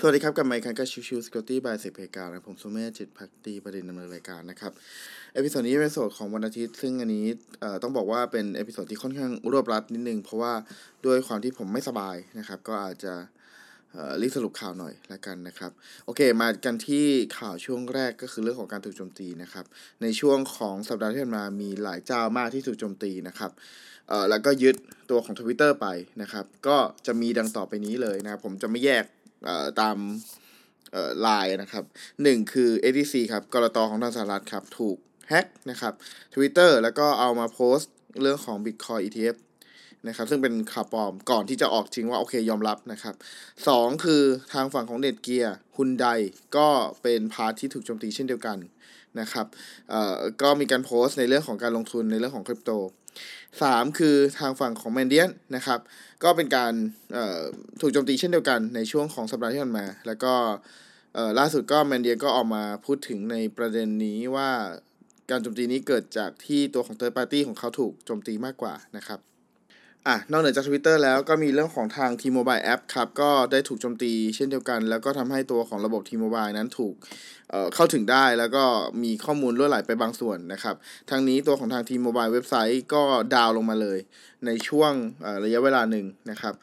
สวัสดีครับกับไมค์คันกับชิวชิวสกอตตี้บายเซเพกานะผมสุเมธจิตภักดีบดินทร์ดำเนินรายการนะครับ episode นี้เป็น episode ของวันอาทิตย์ ซึ่งอันนี้ต้องบอกว่าเป็นเอพิโซดที่ค่อนข้างรวบรัดนิดนึง เพราะว่าด้วยความที่ผมไม่สบายนะครับ ก็อาจจะรีบสรุปข่าวหน่อยละกันนะครับ โอเค มากันที่ข่าวช่วงแรกก็คือเรื่องของการถูกโจมตีนะครับ ในช่วงของสัปดาห์ที่ผ่านมามีหลายเจ้ามากที่ถูกโจมตีนะครับเอ่อแล้วก็ยึดตัวของ Twitter ไปนะครับ ก็จะมีดังต่อไปนี้เลยนะ ผมจะไม่แยก ตามไลน์นะครับหนึ่งคือ SEC ครับกลต.ของทางสหรัฐครับ ถูกแฮ็กนะครับ Twitter แล้วก็เอามาโพสต์เรื่องของ Bitcoin ETF นะครับซึ่งเป็นข่าวปลอมก่อนที่จะออกจริงว่า โอเคยอมรับนะครับสองคือทางฝั่งของ Netgear Hyundai ก็เป็น part ที่ถูกโจมตีเช่นเดียวกัน นะครับเอ่อก็มีการโพสต์ในเรื่องของการลงทุนในเรื่องของคริปโตสามคือทางฝั่งของแมนเดียนนะครับ ก็เป็นการเอ่อถูกโจมตีเช่นเดียวกันในช่วงของสัปดาห์ที่ผ่านมา แล้วก็เอ่อล่าสุดก็แมนเดียนก็ออกมาพูดถึงในประเด็นนี้ว่าการโจมตีนี้เกิดจากที่ตัวของ third party ของเขาถูกโจมตีมากกว่านะครับ อะนอกเหนือจาก Twitter แล้วก็มีเรื่องของทาง T-Mobile App ครับ ก็ได้ถูกโจมตีเช่นเดียวกัน แล้วก็ทำให้ตัวของระบบ T-Mobile นั้นถูกเเข้าถึงได้แล้วก็มีข้อมูลรั่วไหลไปบางส่วนนะครับ ทางนี้ตัวของทาง T-Mobile เว็บไซต์ก็ดาวลงมาเลย ในช่วงระยะเวลาหนึ่งนะครับ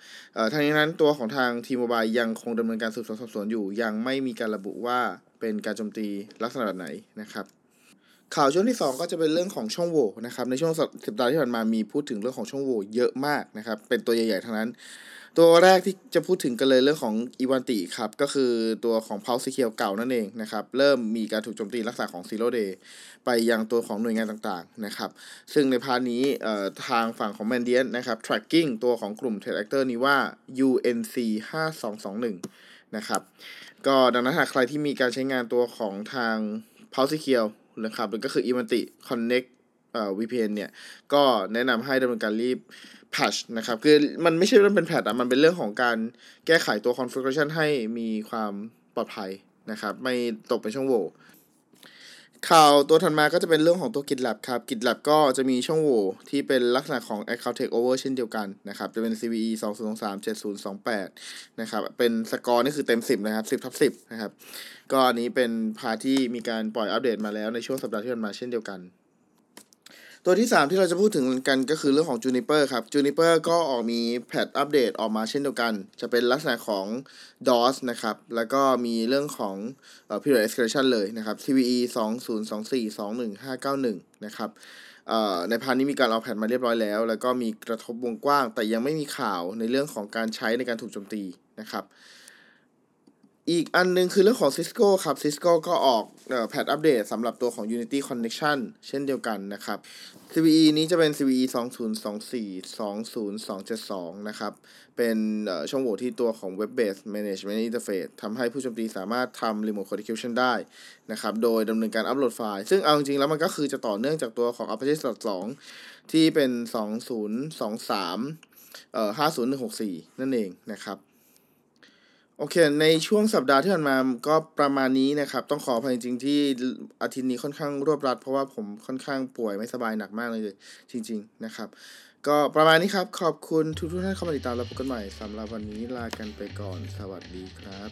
ทางนี้นั้นตัวของทาง T-Mobile ยังคงดำเนินการสืบสวนสอบสวนอยู่ ยังไม่มีการระบุว่าเป็นการโจมตีลักษณะแบบไหนนะครับ ข่าวช่วงที่ 2 ก็จะเป็นเรื่องของช่องโหว่นะครับในช่วงสัปดาห์ที่ผ่านมามีพูดถึงเรื่องของช่องโหว่เยอะมากนะครับเป็นตัวใหญ่ๆทั้งนั้น ตัวแรกที่จะพูดถึงกันเลยเรื่องของอีวันติครับก็คือตัวของ p u l s e เคียวเก่านั่นเองนะครับเริ่มมีการถูกโจมตีลักษณะของ Zero Day ไปยังตัวของหน่วยงานต่างๆนะครับซึ่งในพาร์ทนี้ทางฝั่งของ m a n d i a n นนะครับ tracking ตัวของกลุ่ม Trade Actor นี้ว่า UNC 5221นะครับก็ดังนั้นหากใครที่มีการใช้งานตัวของทาง p u l s e เคียว นะครับหรือก็คือ Ivanti Connect เอ่อ VPN เนี่ย ก็แนะนำให้ดำเนินการรีบแพชนะครับ คือมันไม่ใช่เรื่องเป็นแพทอะมันเป็นเรื่องของการแก้ไขตัว configuration ให้มีความปลอดภัยนะครับ ไม่ตกเป็นช่องโหว่ ข่าวตัวถัดมาก็จะเป็นเรื่องของตัว GitLab ครับ GitLab ก็จะมีช่องโหว่ที่เป็นลักษณะของ Account Takeover เช่นเดียวกันนะครับ จะเป็น CVE 2023 7028นะครับ เป็นสกอร์นี่คือเต็ม 10 นะครับ 10ทับ10 นะครับ ก็อันนี้เป็นพาที่มีการปล่อยอัปเดตมาแล้วในช่วงสัปดาห์ที่ผ่านมาเช่นเดียวกัน ตัวที่ 3 ที่เราจะพูดถึงกันก็คือเรื่องของ Juniper ครับ Juniper ก็ออกมีแพทอัปเดตออกมาเช่นเดียวกัน จะเป็นลักษณะของ DOS นะครับ แล้วก็มีเรื่องของเอ่อ period escalation เลยนะครับ CVE 2024-21591 นะครับเอ่อในพาร์ทนี้มีการเอาแพทมาเรียบร้อยแล้ว แล้วก็มีกระทบวงกว้าง แต่ยังไม่มีข่าวในเรื่องของการใช้ในการถูกโจมตีนะครับ อีกอันหนึงคือเรื่องของ Cisco ครับ Cisco ก็ออกแพทอัปเดตสำหรับตัวของ Unity Connection เช่นเดียวกันนะครับ CVE นี้จะเป็น CVE 2024 20272 นะครับ เป็นช่องโหว่ที่ตัวของ Web Based Management Interface ทำให้ผู้โจมตีสามารถทำ Remote Code Execution ได้นะครับ โดยดำเนินการอัปโหลดไฟล์ ซึ่งเอาจริงๆแล้วมันก็คือจะต่อเนื่องจากตัวของ Apache 2ที่เป็น 2023เอ่อ50164 นั่นเองนะครับ โอเค ในช่วงสัปดาห์ที่ผ่านมาก็ประมาณนี้นะครับ ต้องขออภัยจริงๆที่อาทิตย์นี้ค่อนข้างรวบรัด เพราะว่าผมค่อนข้างป่วยไม่สบายหนักมากเลย จริง ๆนะครับ ก็ประมาณนี้ครับ ขอบคุณทุกท่านเข้ามาติดตามแล้วพบกันใหม่สำหรับวันนี้ลากันไปก่อน สวัสดีครับ